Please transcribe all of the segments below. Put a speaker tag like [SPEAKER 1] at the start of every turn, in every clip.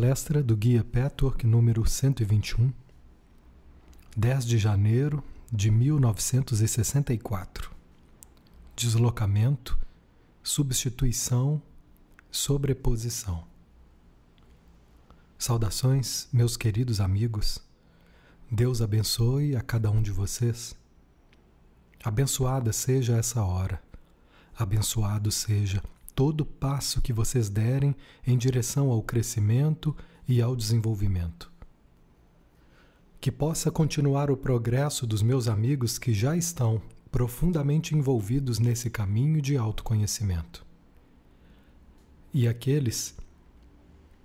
[SPEAKER 1] Palestra do Guia Petwork número 121, 10 de janeiro de 1964. Deslocamento, substituição, sobreposição. Saudações, meus queridos amigos. Deus abençoe a cada um de vocês. Abençoada seja essa hora. Abençoado seja todo passo que vocês derem em direção ao crescimento e ao desenvolvimento. Que possa continuar o progresso dos meus amigos que já estão profundamente envolvidos nesse caminho de autoconhecimento. E aqueles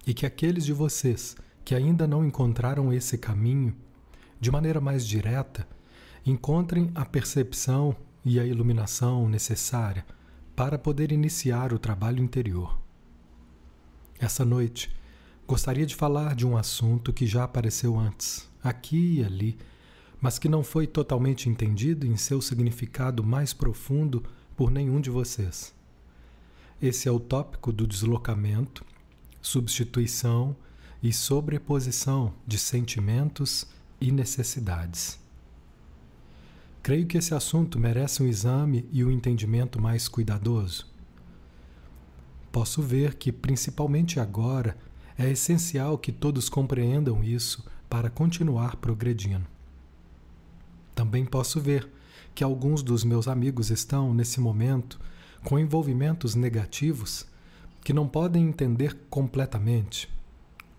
[SPEAKER 1] e que aqueles de vocês que ainda não encontraram esse caminho de maneira mais direta, encontrem a percepção e a iluminação necessária para poder iniciar o trabalho interior. Essa noite, gostaria de falar de um assunto que já apareceu antes, aqui e ali, mas que não foi totalmente entendido em seu significado mais profundo por nenhum de vocês. Esse é o tópico do deslocamento, substituição e sobreposição de sentimentos e necessidades. Creio que esse assunto merece um exame e um entendimento mais cuidadoso. Posso ver que, principalmente agora, é essencial que todos compreendam isso para continuar progredindo. Também posso ver que alguns dos meus amigos estão, nesse momento, com envolvimentos negativos que não podem entender completamente.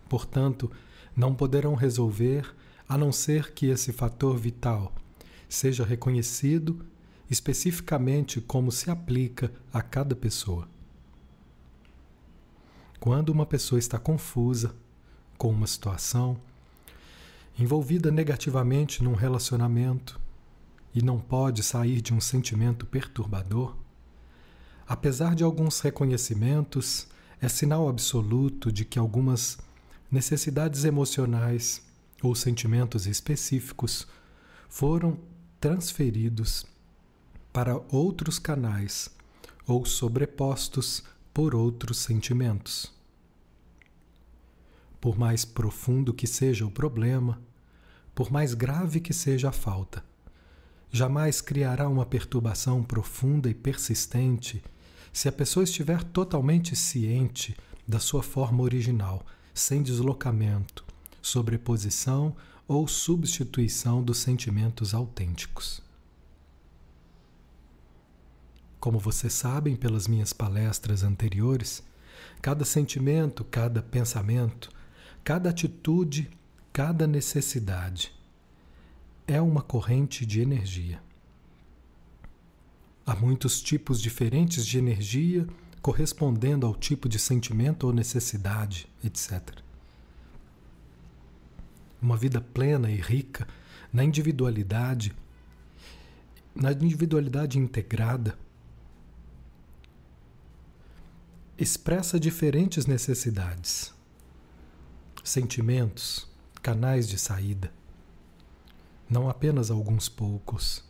[SPEAKER 1] Portanto, não poderão resolver a não ser que esse fator vital seja reconhecido especificamente como se aplica a cada pessoa. Quando uma pessoa está confusa com uma situação, envolvida negativamente num relacionamento e não pode sair de um sentimento perturbador, apesar de alguns reconhecimentos, é sinal absoluto de que algumas necessidades emocionais ou sentimentos específicos foram transferidos para outros canais ou sobrepostos por outros sentimentos. Por mais profundo que seja o problema, por mais grave que seja a falta, jamais criará uma perturbação profunda e persistente se a pessoa estiver totalmente ciente da sua forma original, sem deslocamento, sobreposição ou substituição dos sentimentos autênticos. Como vocês sabem pelas minhas palestras anteriores, cada sentimento, cada pensamento, cada atitude, cada necessidade é uma corrente de energia. Há muitos tipos diferentes de energia correspondendo ao tipo de sentimento ou necessidade, etc uma vida plena e rica na individualidade, na individualidade integrada, expressa diferentes necessidades, sentimentos, canais de saída. Não apenas alguns poucos.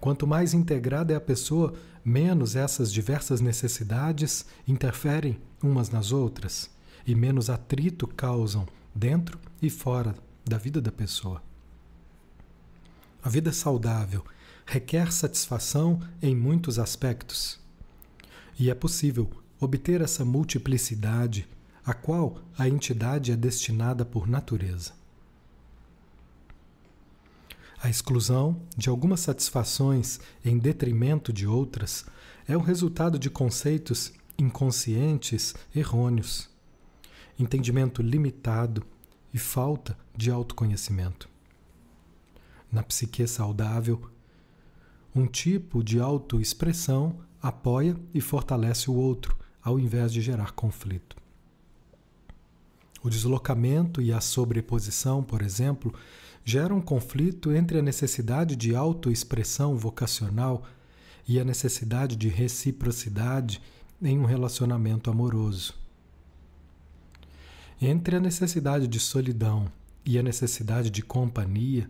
[SPEAKER 1] Quanto mais integrada é a pessoa, menos essas diversas necessidades interferem umas nas outras e menos atrito causam dentro e fora da vida da pessoa. A vida saudável requer satisfação em muitos aspectos. E é possível obter essa multiplicidade a qual a entidade é destinada por natureza. A exclusão de algumas satisfações em detrimento de outras é o resultado de conceitos inconscientes errôneos, entendimento limitado e falta de autoconhecimento. Na psique saudável, um tipo de autoexpressão apoia e fortalece o outro, ao invés de gerar conflito. O deslocamento e a sobreposição, por exemplo, geram conflito entre a necessidade de autoexpressão vocacional e a necessidade de reciprocidade em um relacionamento amoroso. Entre a necessidade de solidão e a necessidade de companhia,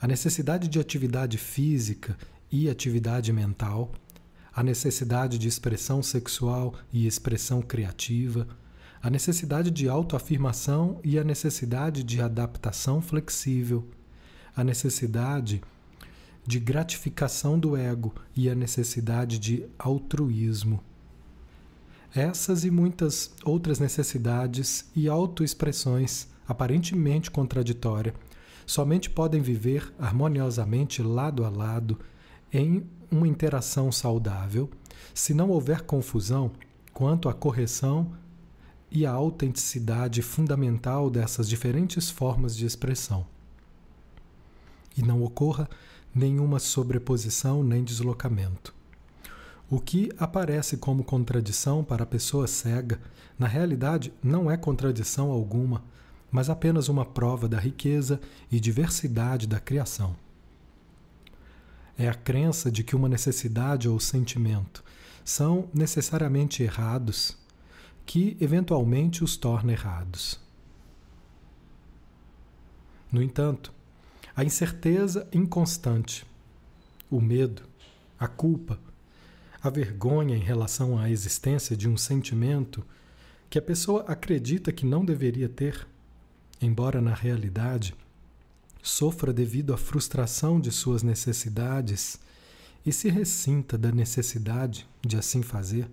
[SPEAKER 1] a necessidade de atividade física e atividade mental, a necessidade de expressão sexual e expressão criativa, a necessidade de autoafirmação e a necessidade de adaptação flexível, a necessidade de gratificação do ego e a necessidade de altruísmo. Essas e muitas outras necessidades e autoexpressões aparentemente contraditórias somente podem viver harmoniosamente lado a lado em uma interação saudável se não houver confusão quanto à correção e à autenticidade fundamental dessas diferentes formas de expressão. E não ocorra nenhuma sobreposição nem deslocamento. O que aparece como contradição para a pessoa cega, na realidade não é contradição alguma, mas apenas uma prova da riqueza e diversidade da criação. É a crença de que uma necessidade ou sentimento são necessariamente errados que eventualmente os torna errados. No entanto, a incerteza inconstante, o medo, a culpa, a vergonha em relação à existência de um sentimento que a pessoa acredita que não deveria ter, embora na realidade sofra devido à frustração de suas necessidades e se ressinta da necessidade de assim fazer,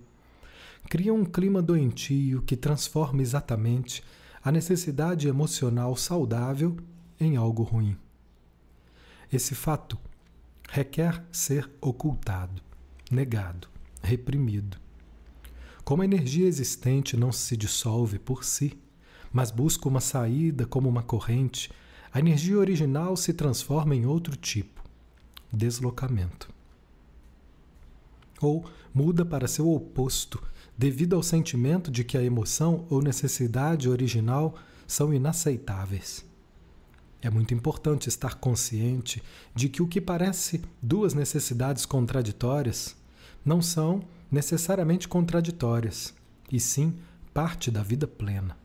[SPEAKER 1] cria um clima doentio que transforma exatamente a necessidade emocional saudável em algo ruim. Esse fato requer ser ocultado, negado, reprimido. Como a energia existente não se dissolve por si, mas busca uma saída como uma corrente, a energia original se transforma em outro tipo deslocamento. Ou muda para seu oposto, devido ao sentimento de que a emoção ou necessidade original são inaceitáveis. É muito importante estar consciente de que o que parece duas necessidades contraditórias não são necessariamente contraditórias, e sim parte da vida plena.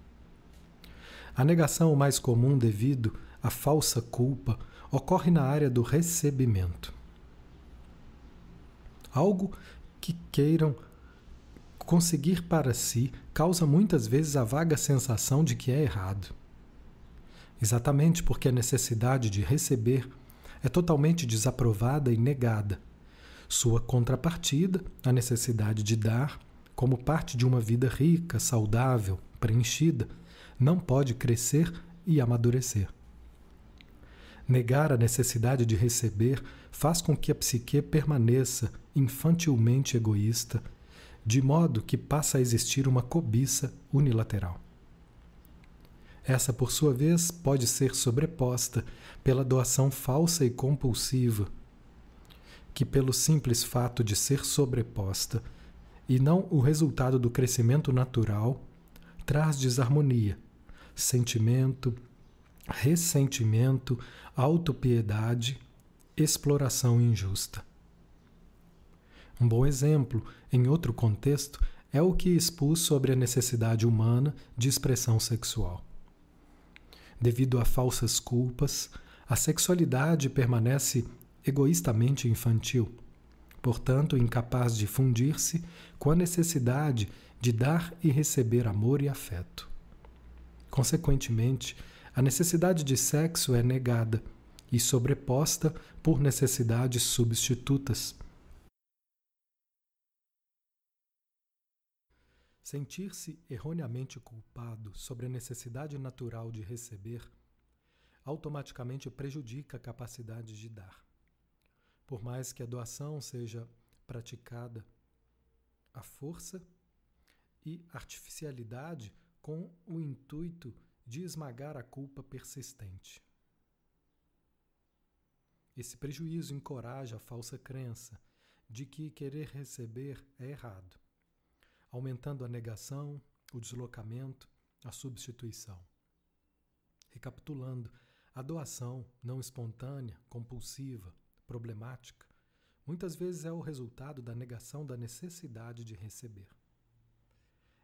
[SPEAKER 1] A negação mais comum devido à falsa culpa ocorre na área do recebimento. Algo que queiram conseguir para si causa muitas vezes a vaga sensação de que é errado. Exatamente porque a necessidade de receber é totalmente desaprovada e negada. Sua contrapartida, a necessidade de dar, como parte de uma vida rica, saudável, preenchida, não pode crescer e amadurecer. Negar a necessidade de receber faz com que a psique permaneça infantilmente egoísta, de modo que passa a existir uma cobiça unilateral. Essa, por sua vez, pode ser sobreposta pela doação falsa e compulsiva, que, pelo simples fato de ser sobreposta e não o resultado do crescimento natural, traz desarmonia, sentimento, ressentimento, autopiedade, exploração injusta. Um bom exemplo, em outro contexto, é o que expus sobre a necessidade humana de expressão sexual. Devido a falsas culpas, a sexualidade permanece egoístamente infantil, portanto incapaz de fundir-se com a necessidade de dar e receber amor e afeto. Consequentemente, a necessidade de sexo é negada e sobreposta por necessidades substitutas. Sentir-se erroneamente culpado sobre a necessidade natural de receber automaticamente prejudica a capacidade de dar. Por mais que a doação seja praticada à força e artificialidade com o intuito de esmagar a culpa persistente. Esse prejuízo encoraja a falsa crença de que querer receber é errado aumentando a negação, o deslocamento, a substituição. Recapitulando, a doação não espontânea, compulsiva, problemática, muitas vezes é o resultado da negação da necessidade de receber.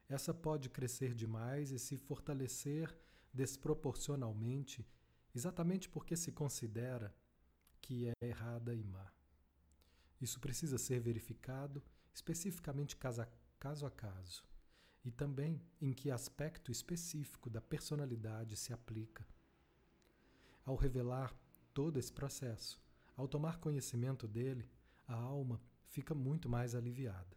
[SPEAKER 1] Essa pode crescer demais e se fortalecer desproporcionalmente, exatamente porque se considera que é errada e má. Isso precisa ser verificado, especificamente caso a caso a caso, e também em que aspecto específico da personalidade se aplica. Ao revelar todo esse processo, ao tomar conhecimento dele, a alma fica muito mais aliviada.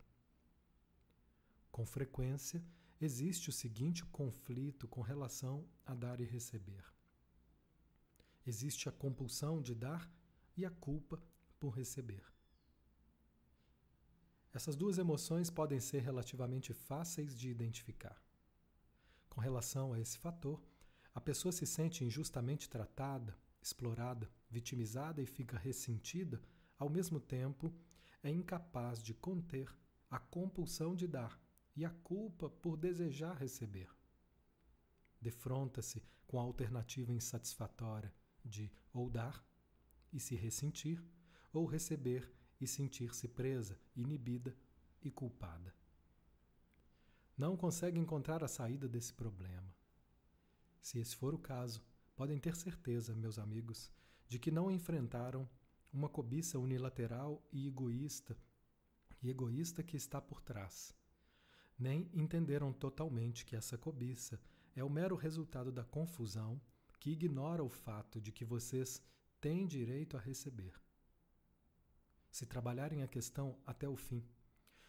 [SPEAKER 1] Com frequência, existe o seguinte conflito com relação a dar e receber. Existe a compulsão de dar e a culpa por receber. Essas duas emoções podem ser relativamente fáceis de identificar. Com relação a esse fator, a pessoa se sente injustamente tratada, explorada, vitimizada e fica ressentida, ao mesmo tempo é incapaz de conter a compulsão de dar e a culpa por desejar receber. Defronta-se com a alternativa insatisfatória de ou dar e se ressentir, ou receber e sentir-se presa, inibida e culpada. Não consegue encontrar a saída desse problema. Se esse for o caso, podem ter certeza, meus amigos, de que não enfrentaram uma cobiça unilateral e egoísta e egoísta que está por trás. Nem entenderam totalmente que essa cobiça é o mero resultado da confusão que ignora o fato de que vocês têm direito a receber. Se trabalharem a questão até o fim,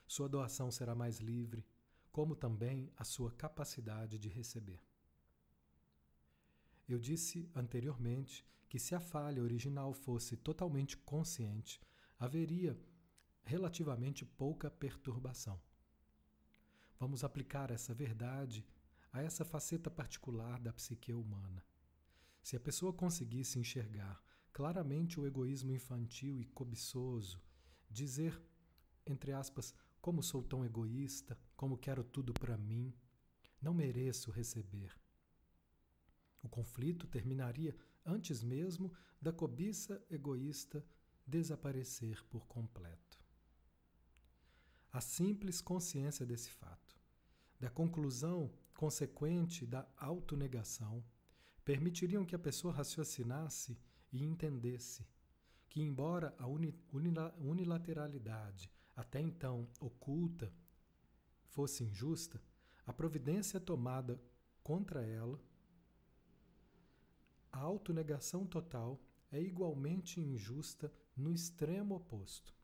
[SPEAKER 1] sua doação será mais livre, como também a sua capacidade de receber. Eu disse anteriormente que se a falha original fosse totalmente consciente, haveria relativamente pouca perturbação. Vamos aplicar essa verdade a essa faceta particular da psique humana. Se a pessoa conseguisse enxergar claramente o egoísmo infantil e cobiçoso, dizer, entre aspas, como sou tão egoísta, como quero tudo para mim, não mereço receber. O conflito terminaria antes mesmo da cobiça egoísta desaparecer por completo. A simples consciência desse fato, da conclusão consequente da autonegação, permitiriam que a pessoa raciocinasse e entendesse que, embora a unilateralidade até então oculta fosse injusta, a providência tomada contra ela, a autonegação total é igualmente injusta no extremo oposto.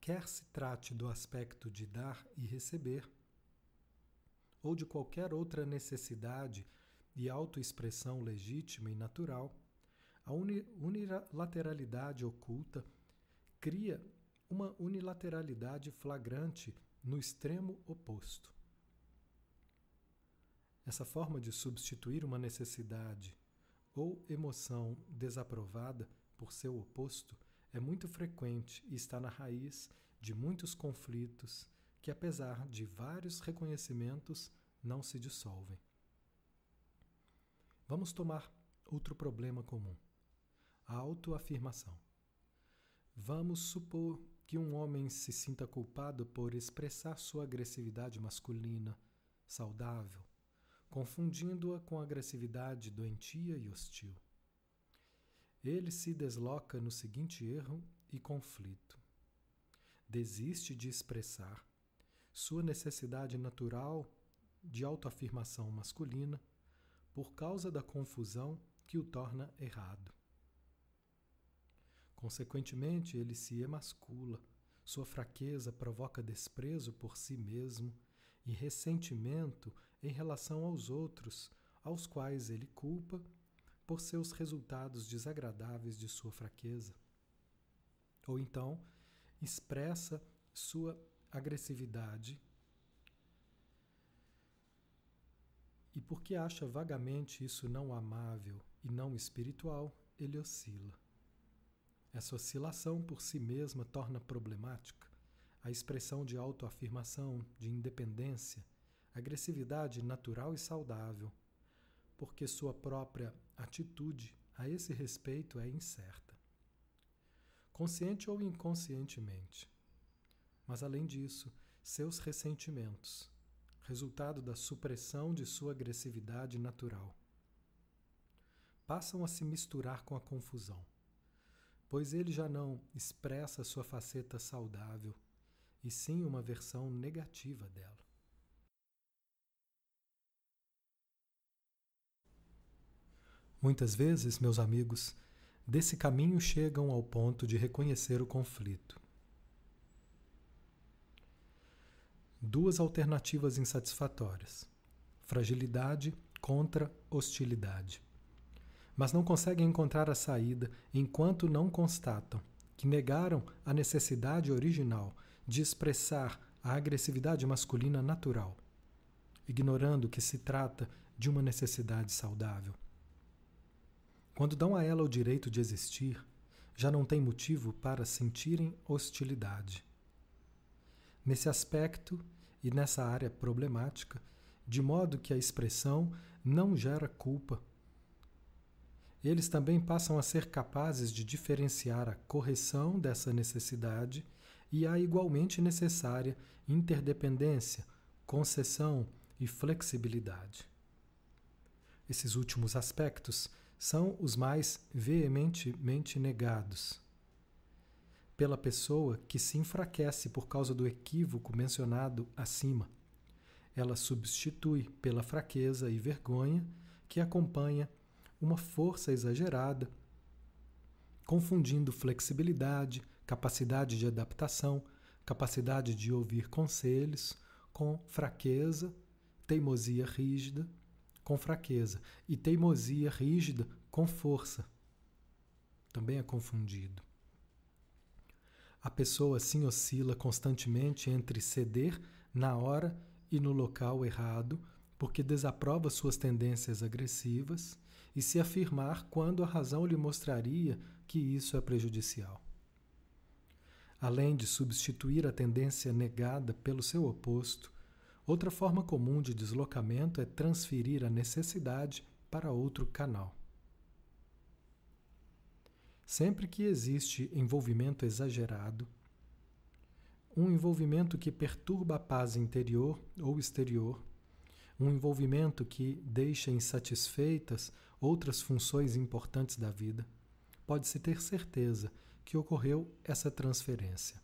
[SPEAKER 1] Quer se trate do aspecto de dar e receber, ou de qualquer outra necessidade e autoexpressão legítima e natural, a unilateralidade oculta cria uma unilateralidade flagrante no extremo oposto. Essa forma de substituir uma necessidade ou emoção desaprovada por seu oposto é muito frequente e está na raiz de muitos conflitos que, apesar de vários reconhecimentos, não se dissolvem. Vamos tomar outro problema comum: a autoafirmação. Vamos supor que um homem se sinta culpado por expressar sua agressividade masculina, saudável, confundindo-a com agressividade doentia e hostil. Ele se desloca no seguinte erro e conflito. Desiste de expressar sua necessidade natural de autoafirmação masculina por causa da confusão que o torna errado. Consequentemente, ele se emascula, sua fraqueza provoca desprezo por si mesmo e ressentimento em relação aos outros, aos quais ele culpa por seus resultados desagradáveis de sua fraqueza. Ou então, expressa sua agressividade E porque acha vagamente isso não amável e não espiritual, ele oscila. Essa oscilação por si mesma torna problemática a expressão de autoafirmação, de independência, agressividade natural e saudável, porque sua própria atitude a esse respeito é incerta. Consciente ou inconscientemente. Mas, além disso, seus ressentimentos, resultado da supressão de sua agressividade natural. Passam a se misturar com a confusão, pois ele já não expressa sua faceta saudável, e sim uma versão negativa dela. Muitas vezes, meus amigos, desse caminho chegam ao ponto de reconhecer o conflito Duas alternativas insatisfatórias: fragilidade contra hostilidade. Mas não conseguem encontrar a saída enquanto não constatam que negaram a necessidade original de expressar a agressividade masculina natural, ignorando que se trata de uma necessidade saudável. Quando dão a ela o direito de existir, já não tem motivo para sentirem hostilidade. Nesse aspecto e nessa área problemática, de modo que a expressão não gera culpa. Eles também passam a ser capazes de diferenciar a correção dessa necessidade e a igualmente necessária interdependência, concessão e flexibilidade. Esses últimos aspectos são os mais veementemente negados pela pessoa que se enfraquece por causa do equívoco mencionado acima. Ela substitui pela fraqueza e vergonha que acompanha uma força exagerada, confundindo flexibilidade, capacidade de adaptação, capacidade de ouvir conselhos com fraqueza, teimosia rígida com fraqueza e teimosia rígida com força. Também é confundido. A pessoa assim oscila constantemente entre ceder na hora e no local errado, porque desaprova suas tendências agressivas, e se afirmar quando a razão lhe mostraria que isso é prejudicial. Além de substituir a tendência negada pelo seu oposto, Outra forma comum de deslocamento é transferir a necessidade para outro canal. Sempre que existe envolvimento exagerado, um envolvimento que perturba a paz interior ou exterior, um envolvimento que deixa insatisfeitas outras funções importantes da vida, pode-se ter certeza que ocorreu essa transferência.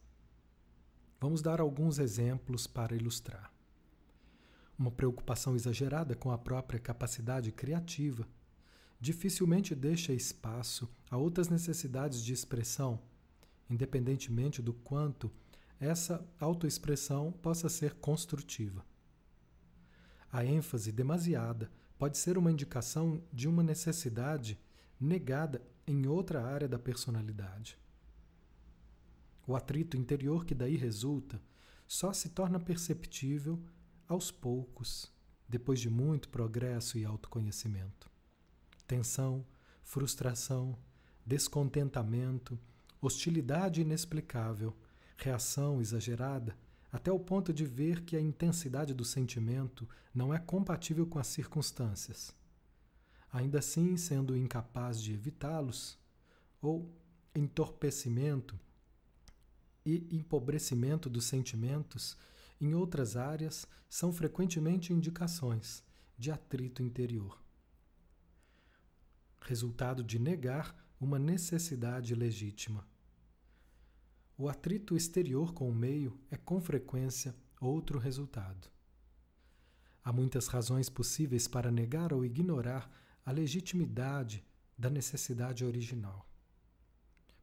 [SPEAKER 1] Vamos dar alguns exemplos para ilustrar uma preocupação exagerada com a própria capacidade criativa, dificilmente deixa espaço a outras necessidades de expressão, independentemente do quanto essa autoexpressão possa ser construtiva. A ênfase demasiada pode ser uma indicação de uma necessidade negada em outra área da personalidade. O atrito interior que daí resulta só se torna perceptível aos poucos, depois de muito progresso e autoconhecimento. Tensão, frustração, descontentamento, hostilidade inexplicável, reação exagerada, até o ponto de ver que a intensidade do sentimento não é compatível com as circunstâncias. Ainda assim, sendo incapaz de evitá-los, ou entorpecimento e empobrecimento dos sentimentos em outras áreas são frequentemente indicações de atrito interior. Resultado de negar uma necessidade legítima. O atrito exterior com o meio é com frequência outro resultado. Há muitas razões possíveis para negar ou ignorar a legitimidade da necessidade original.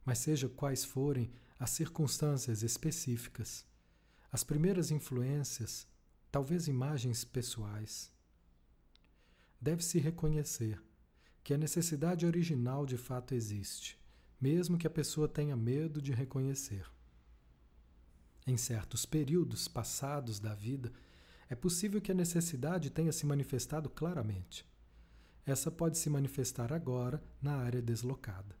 [SPEAKER 1] Mas, seja quais forem as circunstâncias específicas, as primeiras influências, talvez imagens pessoais. Deve-se reconhecer que a necessidade original de fato existe, mesmo que a pessoa tenha medo de reconhecer. Em certos períodos passados da vida, é possível que a necessidade tenha se manifestado claramente. Essa pode se manifestar agora na área deslocada.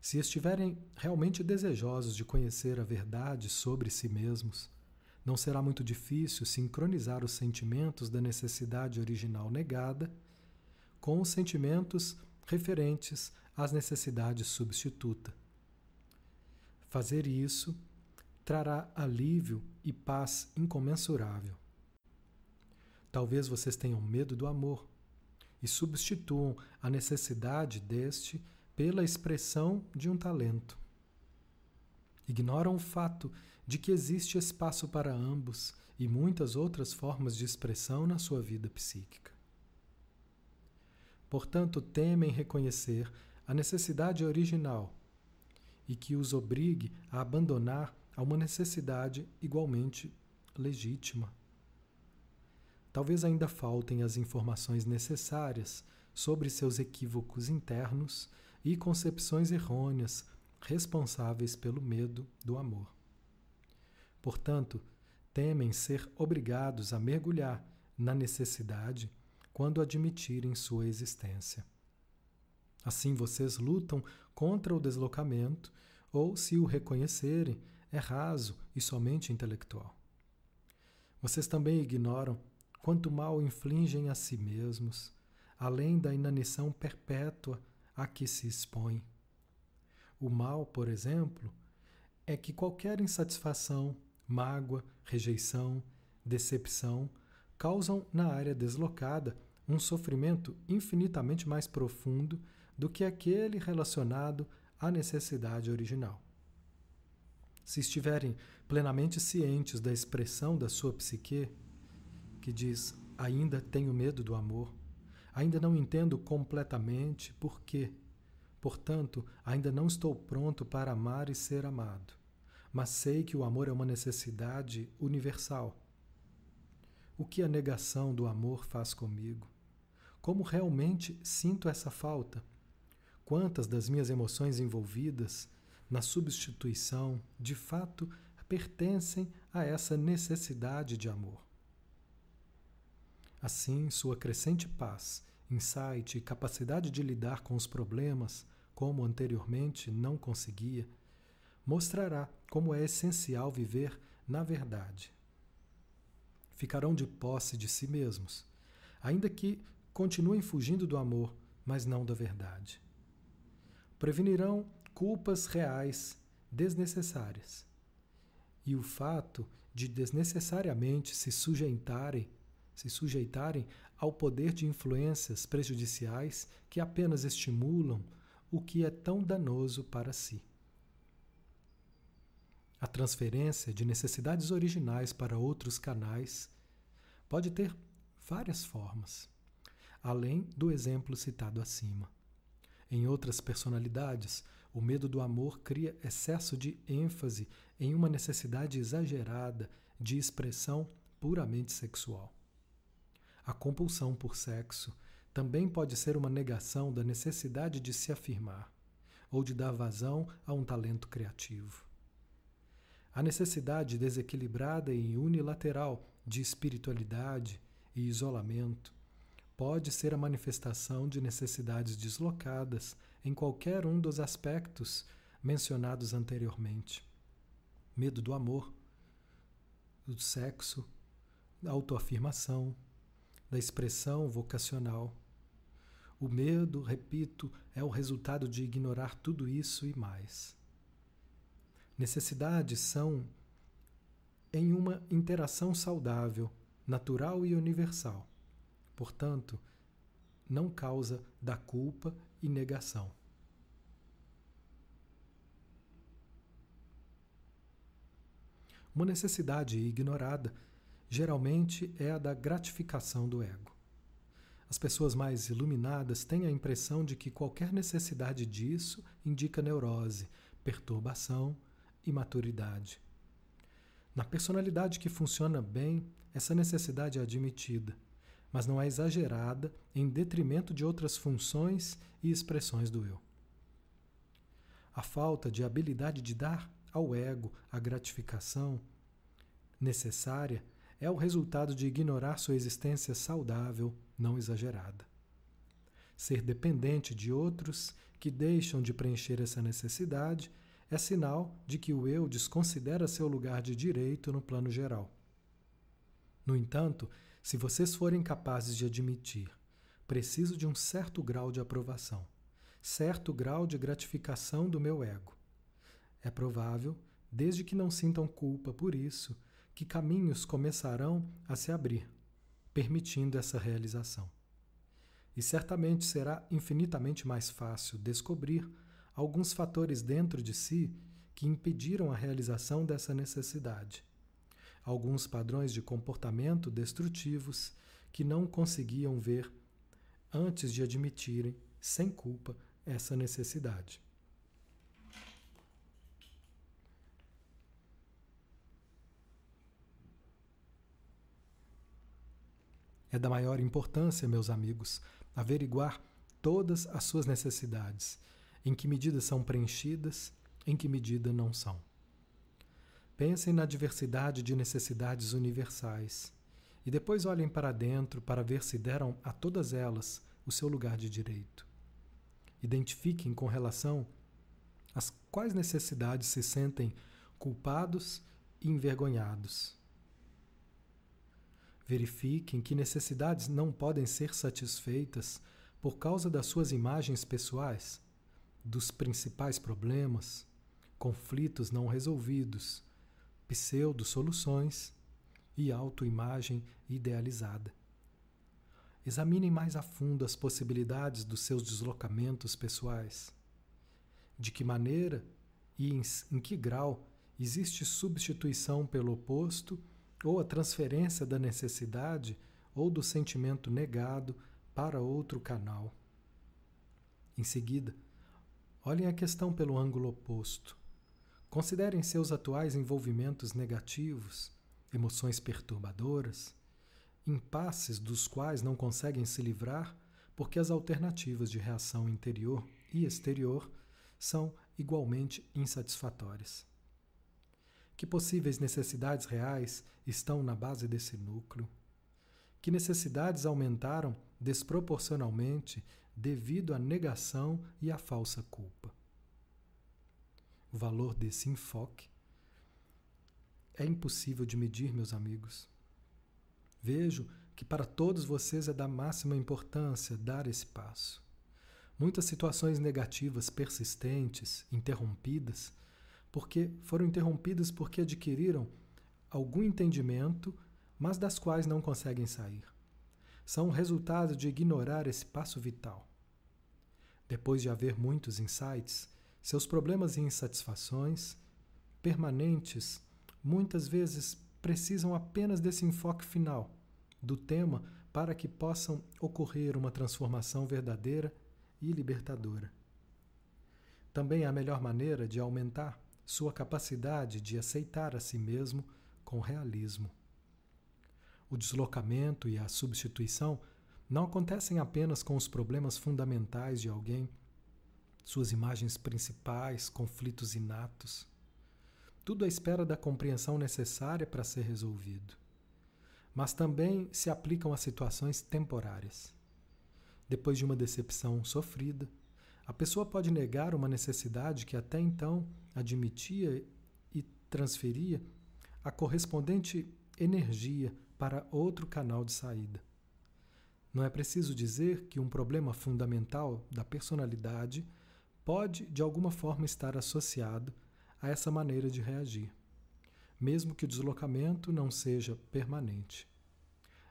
[SPEAKER 1] Se estiverem realmente desejosos de conhecer a verdade sobre si mesmos, não será muito difícil sincronizar os sentimentos da necessidade original negada com os sentimentos referentes às necessidades substituta. Fazer isso trará alívio e paz incomensurável. Talvez vocês tenham medo do amor e substituam a necessidade deste pela expressão de um talento. Ignoram o fato de que existe espaço para ambos e muitas outras formas de expressão na sua vida psíquica. Portanto, temem reconhecer a necessidade original e que os obrigue a abandonar a uma necessidade igualmente legítima. Talvez ainda faltem as informações necessárias sobre seus equívocos internos e concepções errôneas responsáveis pelo medo do amor. Portanto, temem ser obrigados a mergulhar na necessidade quando admitirem sua existência. Assim vocês lutam contra o deslocamento, ou, se o reconhecerem, é raso e somente intelectual. Vocês também ignoram quanto mal infligem a si mesmos, além da inanição perpétua a que se expõem. O mal, por exemplo, é que qualquer insatisfação, mágoa, rejeição, decepção causam na área deslocada um sofrimento infinitamente mais profundo do que aquele relacionado à necessidade original. Se estiverem plenamente cientes da expressão da sua psique, que diz: ainda tenho medo do amor, ainda não entendo completamente por quê, portanto, ainda não estou pronto para amar e ser amado, mas sei que o amor é uma necessidade universal. O que a negação do amor faz comigo? Como realmente sinto essa falta? Quantas das minhas emoções envolvidas na substituição, de fato, pertencem a essa necessidade de amor? Assim, sua crescente paz, insight e capacidade de lidar com os problemas, como anteriormente não conseguia, mostrará como é essencial viver na verdade. Ficarão de posse de si mesmos, ainda que continuem fugindo do amor, mas não da verdade prevenirão culpas reais desnecessárias. E o fato de desnecessariamente se sujeitarem, se sujeitarem ao poder de influências prejudiciais que apenas estimulam o que é tão danoso para si. A transferência de necessidades originais para outros canais pode ter várias formas, além do exemplo citado acima. Em outras personalidades, o medo do amor cria excesso de ênfase em uma necessidade exagerada de expressão puramente sexual. A compulsão por sexo também pode ser uma negação da necessidade de se afirmar ou de dar vazão a um talento criativo. A necessidade desequilibrada e unilateral de espiritualidade e isolamento pode ser a manifestação de necessidades deslocadas em qualquer um dos aspectos mencionados anteriormente. Medo do amor, do sexo, da autoafirmação, da expressão vocacional. O medo, repito, é o resultado de ignorar tudo isso e mais. Necessidades são em uma interação saudável, natural e universal Portanto, não causa da culpa e negação. Uma necessidade ignorada geralmente é a da gratificação do ego. As pessoas mais iluminadas têm a impressão de que qualquer necessidade disso indica neurose, perturbação, imaturidade. Na personalidade que funciona bem, essa necessidade é admitida mas não é exagerada em detrimento de outras funções e expressões do eu. A falta de habilidade de dar ao ego a gratificação necessária é o resultado de ignorar sua existência saudável, não exagerada. Ser dependente de outros que deixam de preencher essa necessidade é sinal de que o eu desconsidera seu lugar de direito no plano geral. No entanto, se vocês forem capazes de admitir, preciso de um certo grau de aprovação, certo grau de gratificação do meu ego. É provável, desde que não sintam culpa por isso, que caminhos começarão a se abrir, permitindo essa realização. E certamente será infinitamente mais fácil descobrir alguns fatores dentro de si que impediram a realização dessa necessidade alguns padrões de comportamento destrutivos que não conseguiam ver antes de admitirem, sem culpa, essa necessidade. É da maior importância, meus amigos, averiguar todas as suas necessidades, em que medida são preenchidas, em que medida não são. Pensem na diversidade de necessidades universais e depois olhem para dentro para ver se deram a todas elas o seu lugar de direito. Identifiquem com relação às quais necessidades se sentem culpados e envergonhados Verifiquem que necessidades não podem ser satisfeitas por causa das suas imagens pessoais, dos principais problemas, conflitos não resolvidos, pseudo-soluções e autoimagem idealizada. Examinem mais a fundo as possibilidades dos seus deslocamentos pessoais. De que maneira e em, em que grau existe substituição pelo oposto ou a transferência da necessidade ou do sentimento negado para outro canal. Em seguida, olhem a questão pelo ângulo oposto. Considerem seus atuais envolvimentos negativos, emoções perturbadoras, impasses dos quais não conseguem se livrar porque as alternativas de reação interior e exterior são igualmente insatisfatórias. Que possíveis necessidades reais estão na base desse núcleo? Que necessidades aumentaram desproporcionalmente devido à negação e à falsa culpa? O valor desse enfoque é impossível de medir, meus amigos. Vejo que para todos vocês é da máxima importância dar esse passo. Muitas situações negativas persistentes, interrompidas, porque foram interrompidas porque adquiriram algum entendimento, mas das quais não conseguem sair. São resultado de ignorar esse passo vital. Depois de haver muitos insights, seus problemas e insatisfações permanentes muitas vezes precisam apenas desse enfoque final do tema para que possam ocorrer uma transformação verdadeira e libertadora. Também a melhor maneira de aumentar sua capacidade de aceitar a si mesmo com realismo. O deslocamento e a substituição não acontecem apenas com os problemas fundamentais de alguém, suas imagens principais, conflitos inatos. Tudo à espera da compreensão necessária para ser resolvido. Mas também se aplicam a situações temporárias. Depois de uma decepção sofrida, a pessoa pode negar uma necessidade que até então admitia e transferia a correspondente energia para outro canal de saída. Não é preciso dizer que um problema fundamental da personalidade pode, de alguma forma, estar associado a essa maneira de reagir, mesmo que o deslocamento não seja permanente.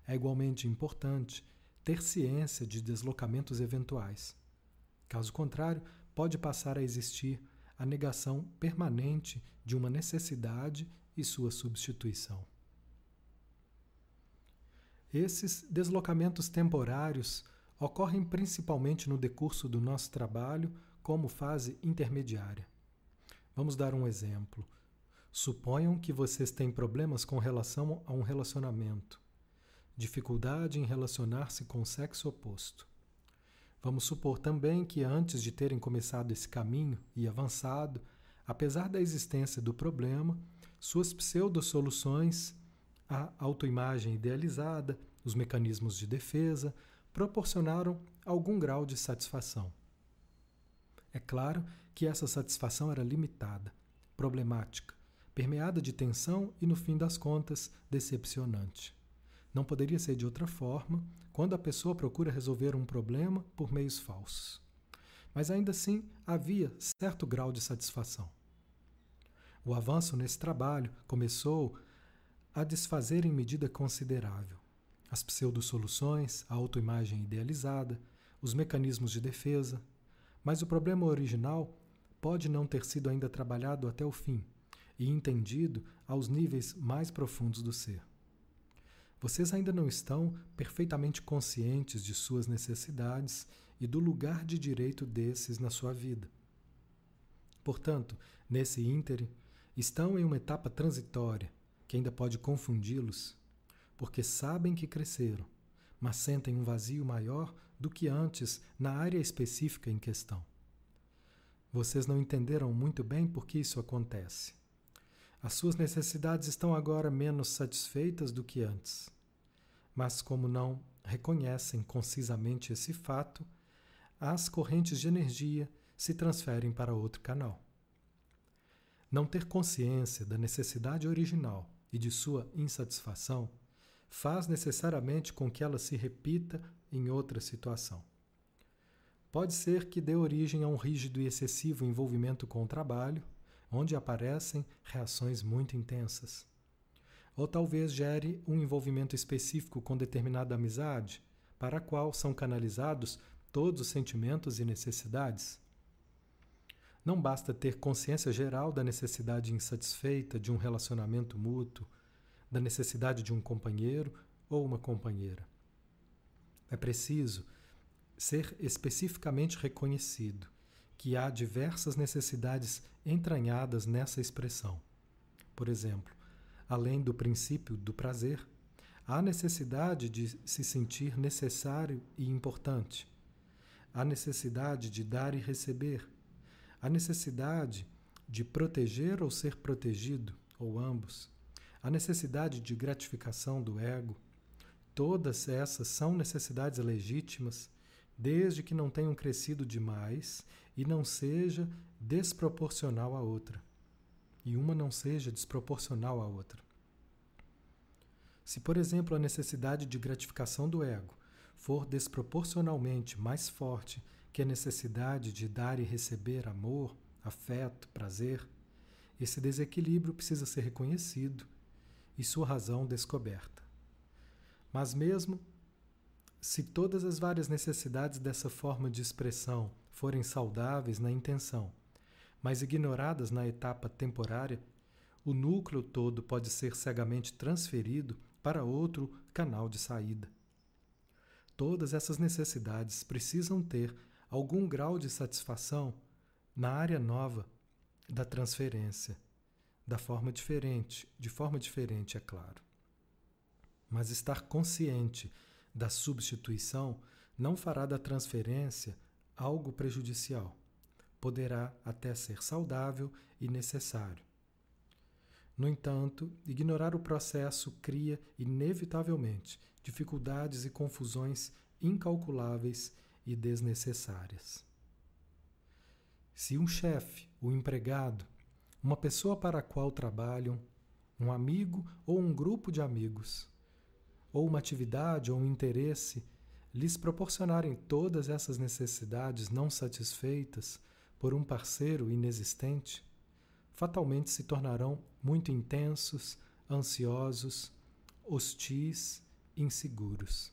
[SPEAKER 1] É igualmente importante ter ciência de deslocamentos eventuais Caso contrário, pode passar a existir a negação permanente de uma necessidade e sua substituição. Esses deslocamentos temporários ocorrem principalmente no decurso do nosso trabalho como fase intermediária. Vamos dar um exemplo. Suponham que vocês têm problemas com relação a um relacionamento, dificuldade em relacionar-se com o sexo oposto. Vamos supor também que antes de terem começado esse caminho e avançado, apesar da existência do problema, suas pseudo-soluções, a autoimagem idealizada, os mecanismos de defesa, proporcionaram algum grau de satisfação. É claro que essa satisfação era limitada, problemática, permeada de tensão e, no fim das contas, decepcionante. Não poderia ser de outra forma quando a pessoa procura resolver um problema por meios falsos. Mas ainda assim havia certo grau de satisfação. O avanço nesse trabalho começou a desfazer em medida considerável. As pseudo-soluções, a autoimagem idealizada, os mecanismos de defesa, mas o problema original pode não ter sido ainda trabalhado até o fim e entendido aos níveis mais profundos do ser. vocês ainda não estão perfeitamente conscientes de suas necessidades e do lugar de direito desses na sua vida. Portanto, nesse ínterim, estão em uma etapa transitória que ainda pode confundi-los, porque sabem que cresceram, mas sentem um vazio maior do que antes na área específica em questão. Vocês não entenderam muito bem por que isso acontece. As suas necessidades estão agora menos satisfeitas do que antes. Mas, como não reconhecem concisamente esse fato, as correntes de energia se transferem para outro canal. Não ter consciência da necessidade original e de sua insatisfação faz necessariamente com que ela se repita em outra situação. Pode ser que dê origem a um rígido e excessivo envolvimento com o trabalho, onde aparecem reações muito intensas. Ou talvez gere um envolvimento específico com determinada amizade, para a qual são canalizados todos os sentimentos e necessidades. Não basta ter consciência geral da necessidade insatisfeita de um relacionamento mútuo, da necessidade de um companheiro ou uma companheira. É preciso ser especificamente reconhecido que há diversas necessidades entranhadas nessa expressão. Por exemplo, além do princípio do prazer, há necessidade de se sentir necessário e importante, há necessidade de dar e receber, há necessidade de proteger ou ser protegido, ou ambos, a necessidade de gratificação do ego. Todas essas são necessidades legítimas desde que não tenham crescido demais e não seja desproporcional à outra. E uma não seja desproporcional à outra. Se, por exemplo, a necessidade de gratificação do ego for desproporcionalmente mais forte que a necessidade de dar e receber amor, afeto, prazer, esse desequilíbrio precisa ser reconhecido e sua razão descoberta. Mas, mesmo se todas as várias necessidades dessa forma de expressão forem saudáveis na intenção, mas ignoradas na etapa temporária, o núcleo todo pode ser cegamente transferido para outro canal de saída. Todas essas necessidades precisam ter algum grau de satisfação na área nova da transferência, da forma diferente, de forma diferente, é claro. Mas estar consciente da substituição não fará da transferência algo prejudicial. Poderá até ser saudável e necessário. No entanto, ignorar o processo cria, inevitavelmente, dificuldades e confusões incalculáveis e desnecessárias. Se um chefe, um empregado, uma pessoa para a qual trabalham, um amigo ou um grupo de amigos, ou uma atividade ou um interesse lhes proporcionarem todas essas necessidades não satisfeitas por um parceiro inexistente, fatalmente se tornarão muito intensos, ansiosos, hostis, inseguros.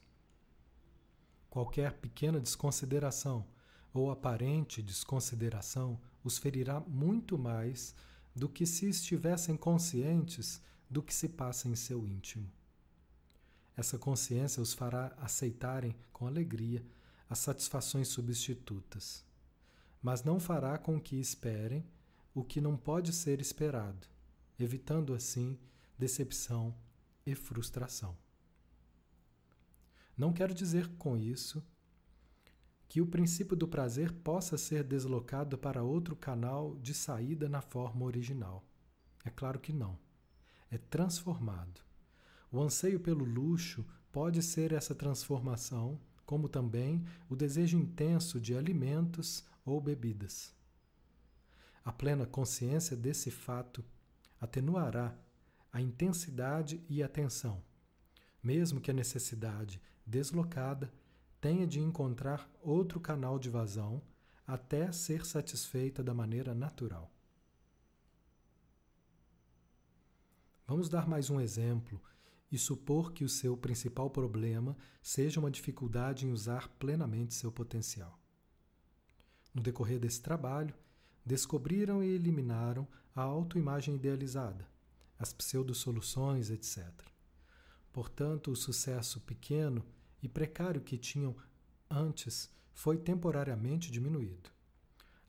[SPEAKER 1] Qualquer pequena desconsideração ou aparente desconsideração os ferirá muito mais do que se estivessem conscientes do que se passa em seu íntimo. Essa consciência os fará aceitarem com alegria as satisfações substitutas, mas não fará com que esperem o que não pode ser esperado, evitando assim decepção e frustração. Não quero dizer com isso que o princípio do prazer possa ser deslocado para outro canal de saída na forma original. É claro que não. É transformado. O anseio pelo luxo pode ser essa transformação, como também o desejo intenso de alimentos ou bebidas. A plena consciência desse fato atenuará a intensidade e a tensão, mesmo que a necessidade deslocada tenha de encontrar outro canal de vazão até ser satisfeita da maneira natural. Vamos dar mais um exemplo e supor que o seu principal problema seja uma dificuldade em usar plenamente seu potencial. No decorrer desse trabalho, descobriram e eliminaram a autoimagem idealizada, as pseudo-soluções, etc. Portanto, o sucesso pequeno e precário que tinham antes foi temporariamente diminuído.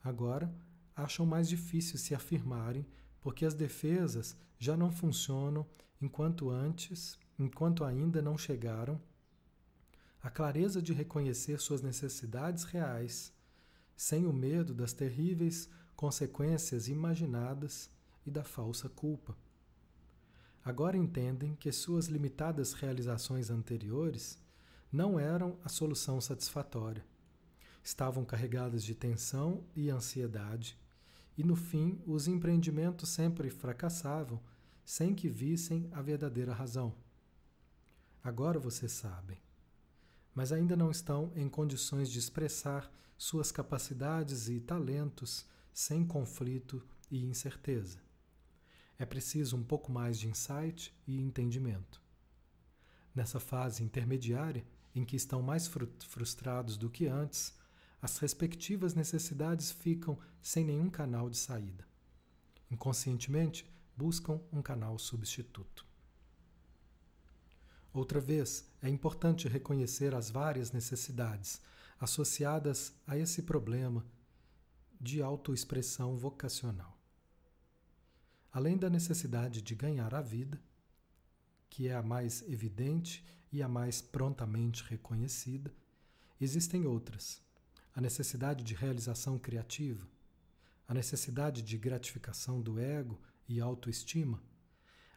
[SPEAKER 1] Agora, acham mais difícil se afirmarem porque as defesas já não funcionam enquanto antes, enquanto ainda não chegaram a clareza de reconhecer suas necessidades reais, sem o medo das terríveis consequências imaginadas e da falsa culpa. Agora entendem que suas limitadas realizações anteriores não eram a solução satisfatória. Estavam carregadas de tensão e ansiedade, e no fim os empreendimentos sempre fracassavam sem que vissem a verdadeira razão. Agora vocês sabem mas ainda não estão em condições de expressar suas capacidades e talentos sem conflito e incerteza. É preciso um pouco mais de insight e entendimento. Nessa fase intermediária, em que estão mais frustrados do que antes, as respectivas necessidades ficam sem nenhum canal de saída. Inconscientemente, buscam um canal substituto. Outra vez, é importante reconhecer as várias necessidades associadas a esse problema de autoexpressão vocacional. Além da necessidade de ganhar a vida, que é a mais evidente e a mais prontamente reconhecida, existem outras. A necessidade de realização criativa, a necessidade de gratificação do ego e autoestima,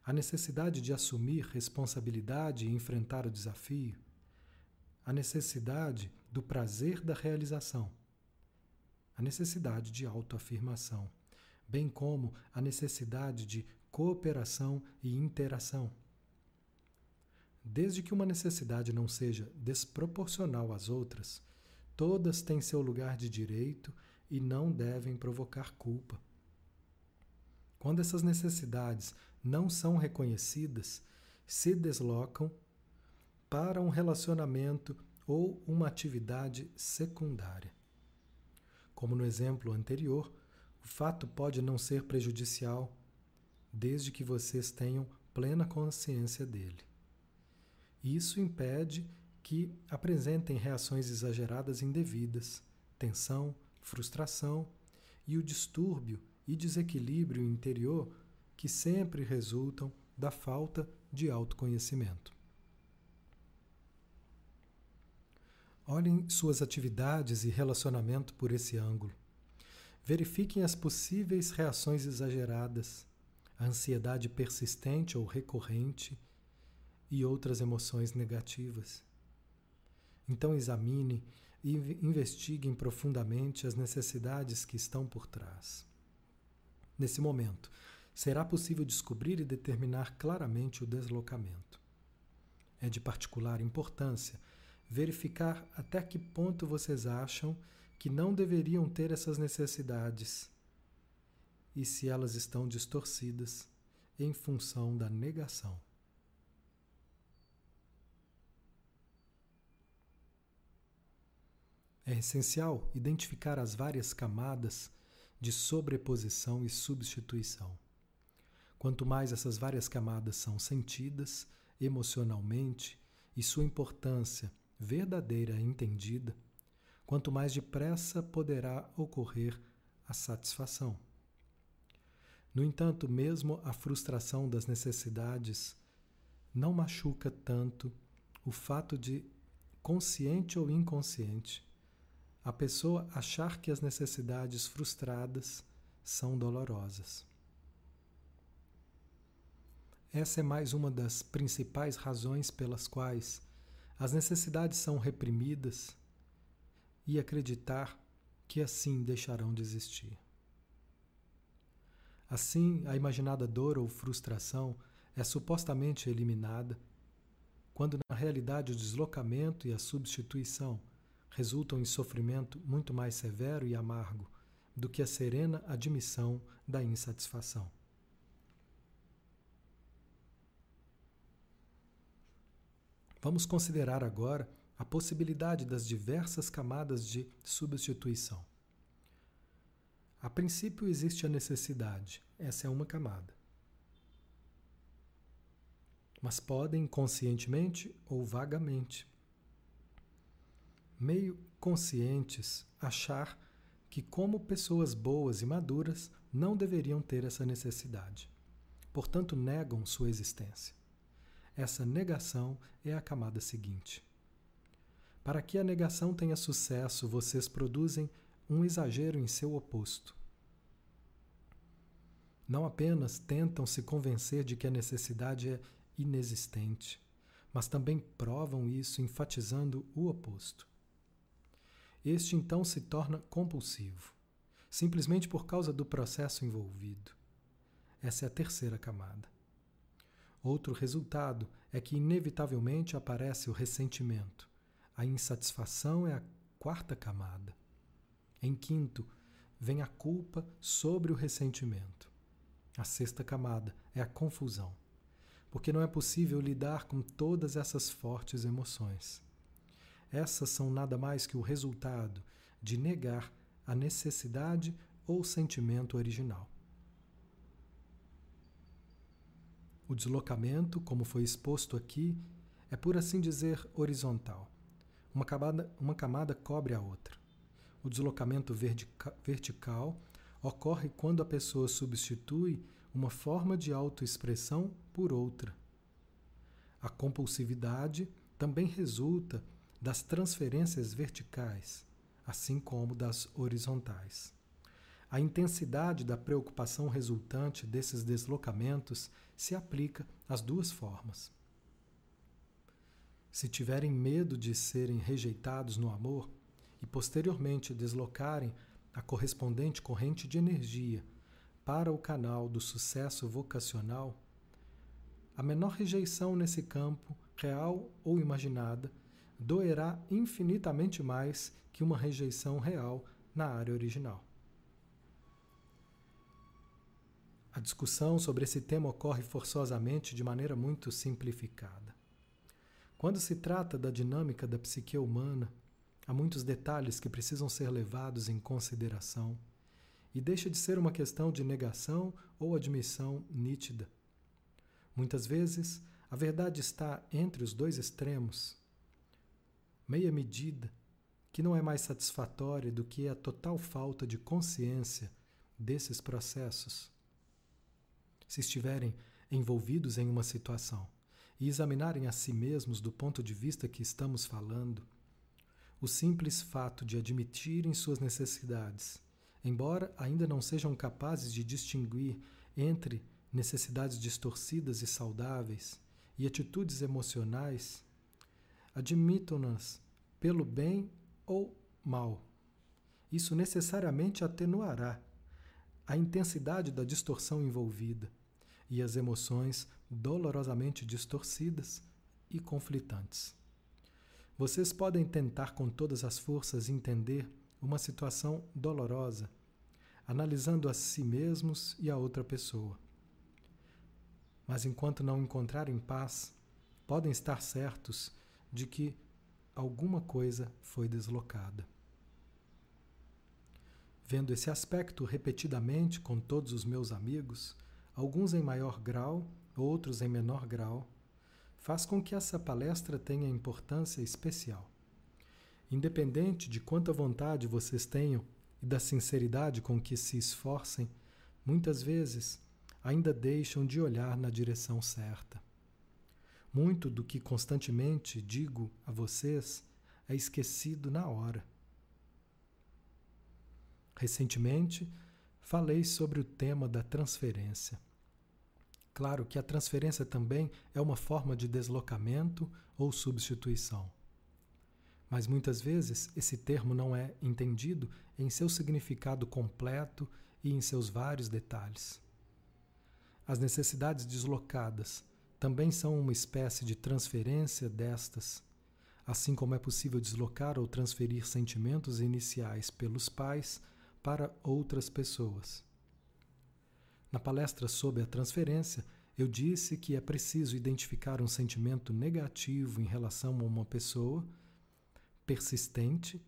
[SPEAKER 1] a necessidade de assumir responsabilidade e enfrentar o desafio, a necessidade do prazer da realização, a necessidade de autoafirmação, bem como a necessidade de cooperação e interação. Desde que uma necessidade não seja desproporcional às outras, todas têm seu lugar de direito e não devem provocar culpa. Quando essas necessidades não são reconhecidas, se deslocam para um relacionamento ou uma atividade secundária. Como no exemplo anterior, o fato pode não ser prejudicial, desde que vocês tenham plena consciência dele. Isso impede que apresentem reações exageradas indevidas, tensão, frustração e o distúrbio e desequilíbrio interior que sempre resultam da falta de autoconhecimento. Olhem suas atividades e relacionamento por esse ângulo. Verifiquem as possíveis reações exageradas, a ansiedade persistente ou recorrente e outras emoções negativas. Então examine e investiguem profundamente as necessidades que estão por trás. Nesse momento, será possível descobrir e determinar claramente o deslocamento. É de particular importância verificar até que ponto vocês acham que não deveriam ter essas necessidades e se elas estão distorcidas em função da negação. É essencial identificar as várias camadas de sobreposição e substituição. Quanto mais essas várias camadas são sentidas emocionalmente e sua importância verdadeira entendida, quanto mais depressa poderá ocorrer a satisfação. No entanto, mesmo a frustração das necessidades não machuca tanto o fato de, consciente ou inconsciente, a pessoa achar que as necessidades frustradas são dolorosas. Essa é mais uma das principais razões pelas quais as necessidades são reprimidas e acreditar que assim deixarão de existir. Assim, a imaginada dor ou frustração é supostamente eliminada, quando na realidade o deslocamento e a substituição resultam em sofrimento muito mais severo e amargo do que a serena admissão da insatisfação. Vamos considerar agora a possibilidade das diversas camadas de substituição. A princípio existe a necessidade, essa é uma camada. mas podem conscientemente ou vagamente, meio conscientes, achar que, como pessoas boas e maduras, não deveriam ter essa necessidade. Portanto, negam sua existência. Essa negação é a camada seguinte. Para que a negação tenha sucesso, vocês produzem um exagero em seu oposto. Não apenas tentam se convencer de que a necessidade é inexistente, mas também provam isso enfatizando o oposto. Este então se torna compulsivo, simplesmente por causa do processo envolvido. Essa é a terceira camada. Outro resultado é que, inevitavelmente, aparece o ressentimento. A insatisfação é a quarta camada. Em quinto, vem a culpa sobre o ressentimento. A sexta camada é a confusão porque não é possível lidar com todas essas fortes emoções. Essas são nada mais que o resultado de negar a necessidade ou sentimento original. O deslocamento, como foi exposto aqui, é por assim dizer horizontal. Uma camada, uma camada cobre a outra. O deslocamento vertical ocorre quando a pessoa substitui uma forma de autoexpressão por outra. A compulsividade também resulta das transferências verticais, assim como das horizontais. A intensidade da preocupação resultante desses deslocamentos se aplica às duas formas. Se tiverem medo de serem rejeitados no amor e posteriormente deslocarem a correspondente corrente de energia para o canal do sucesso vocacional, a menor rejeição nesse campo, real ou imaginada, doerá infinitamente mais que uma rejeição real na área original. A discussão sobre esse tema ocorre forçosamente de maneira muito simplificada. Quando se trata da dinâmica da psique humana, há muitos detalhes que precisam ser levados em consideração e deixa de ser uma questão de negação ou admissão nítida. Muitas vezes, a verdade está entre os dois extremos, meia medida, que não é mais satisfatória do que a total falta de consciência desses processos. Se estiverem envolvidos em uma situação e examinarem a si mesmos do ponto de vista que estamos falando, o simples fato de admitirem suas necessidades embora ainda não sejam capazes de distinguir entre necessidades distorcidas e saudáveis e atitudes emocionais, admitam-nas pelo bem ou mal. Isso necessariamente atenuará a intensidade da distorção envolvida e as emoções dolorosamente distorcidas e conflitantes. Vocês podem tentar com todas as forças entender uma situação dolorosa, analisando a si mesmos e a outra pessoa. Mas enquanto não encontrarem paz, podem estar certos de que alguma coisa foi deslocada. Vendo esse aspecto repetidamente com todos os meus amigos, alguns em maior grau, outros em menor grau, faz com que essa palestra tenha importância especial. Independente de quanta vontade vocês tenham e da sinceridade com que se esforcem, muitas vezes ainda deixam de olhar na direção certa. Muito do que constantemente digo a vocês é esquecido na hora. Recentemente, falei sobre o tema da transferência. Claro que a transferência também é uma forma de deslocamento ou substituição. Mas muitas vezes esse termo não é entendido em seu significado completo e em seus vários detalhes. As necessidades deslocadas também são uma espécie de transferência destas, assim como é possível deslocar ou transferir sentimentos iniciais pelos pais para outras pessoas. Na palestra sobre a transferência, eu disse que é preciso identificar um sentimento negativo em relação a uma pessoa persistente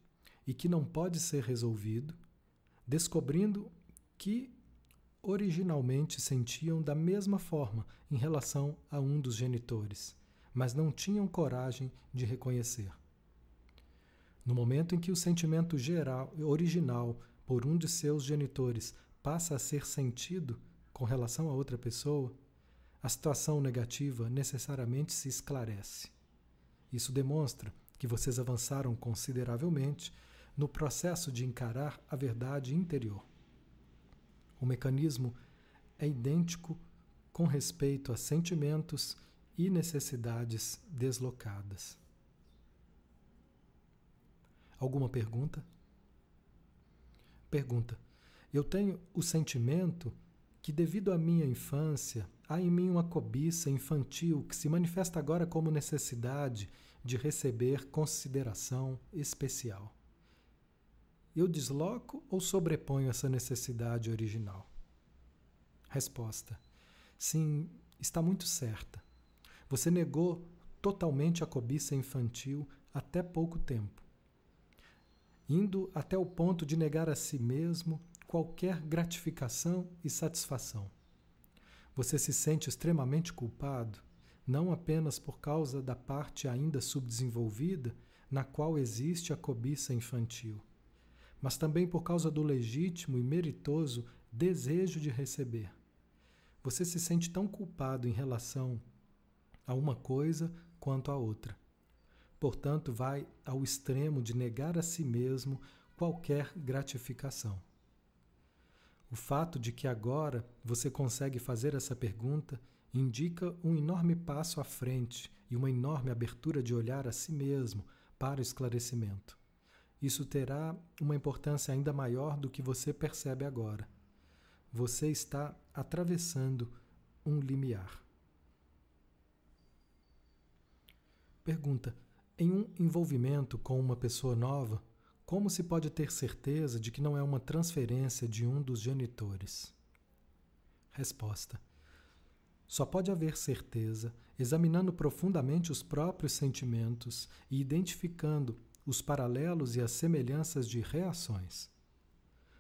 [SPEAKER 1] e que não pode ser resolvido, descobrindo que originalmente sentiam da mesma forma em relação a um dos genitores, mas não tinham coragem de reconhecer. No momento em que o sentimento geral, original por um de seus genitores passa a ser sentido com relação a outra pessoa, a situação negativa necessariamente se esclarece. Isso demonstra que vocês avançaram consideravelmente no processo de encarar a verdade interior. O mecanismo é idêntico com respeito a sentimentos e necessidades deslocadas. Alguma pergunta? Pergunta: Eu tenho o sentimento que, devido à minha infância, há em mim uma cobiça infantil que se manifesta agora como necessidade de receber consideração especial. Eu desloco ou sobreponho essa necessidade original? Resposta: Sim, está muito certa. Você negou totalmente a cobiça infantil até pouco tempo indo até o ponto de negar a si mesmo qualquer gratificação e satisfação. Você se sente extremamente culpado, não apenas por causa da parte ainda subdesenvolvida na qual existe a cobiça infantil, mas também por causa do legítimo e meritoso desejo de receber. Você se sente tão culpado em relação a uma coisa quanto a outra portanto, vai ao extremo de negar a si mesmo qualquer gratificação. O fato de que agora você consegue fazer essa pergunta indica um enorme passo à frente e uma enorme abertura de olhar a si mesmo para o esclarecimento. Isso terá uma importância ainda maior do que você percebe agora. Você está atravessando um limiar. Pergunta: em um envolvimento com uma pessoa nova, como se pode ter certeza de que não é uma transferência de um dos genitores? Resposta: Só pode haver certeza examinando profundamente os próprios sentimentos e identificando os paralelos e as semelhanças de reações.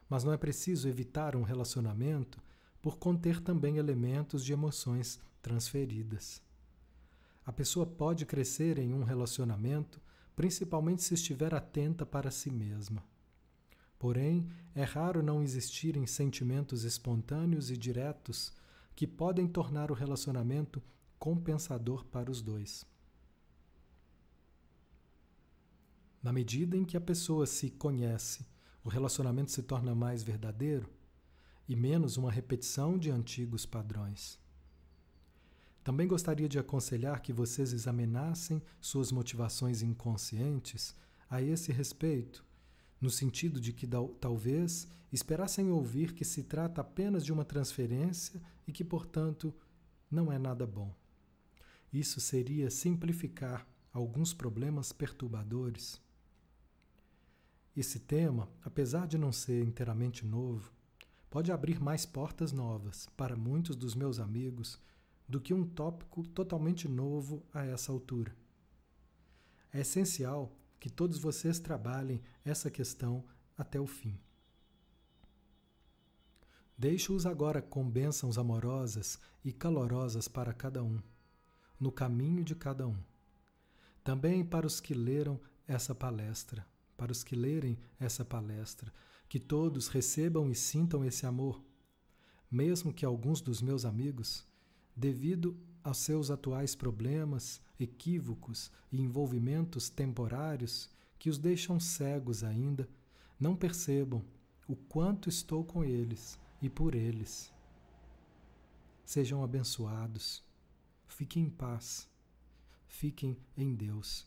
[SPEAKER 1] Mas não é preciso evitar um relacionamento por conter também elementos de emoções transferidas. A pessoa pode crescer em um relacionamento, principalmente se estiver atenta para si mesma. Porém, é raro não existirem sentimentos espontâneos e diretos que podem tornar o relacionamento compensador para os dois. Na medida em que a pessoa se conhece, o relacionamento se torna mais verdadeiro e menos uma repetição de antigos padrões. Também gostaria de aconselhar que vocês examinassem suas motivações inconscientes a esse respeito, no sentido de que talvez esperassem ouvir que se trata apenas de uma transferência e que, portanto, não é nada bom. Isso seria simplificar alguns problemas perturbadores. Esse tema, apesar de não ser inteiramente novo, pode abrir mais portas novas para muitos dos meus amigos do que um tópico totalmente novo a essa altura. É essencial que todos vocês trabalhem essa questão até o fim. Deixo-os agora com bênçãos amorosas e calorosas para cada um, no caminho de cada um. Também para os que leram essa palestra, para os que lerem essa palestra, que todos recebam e sintam esse amor, mesmo que alguns dos meus amigos devido aos seus atuais problemas, equívocos e envolvimentos temporários que os deixam cegos ainda, não percebam o quanto estou com eles e por eles. Sejam abençoados, fiquem em paz, fiquem em Deus.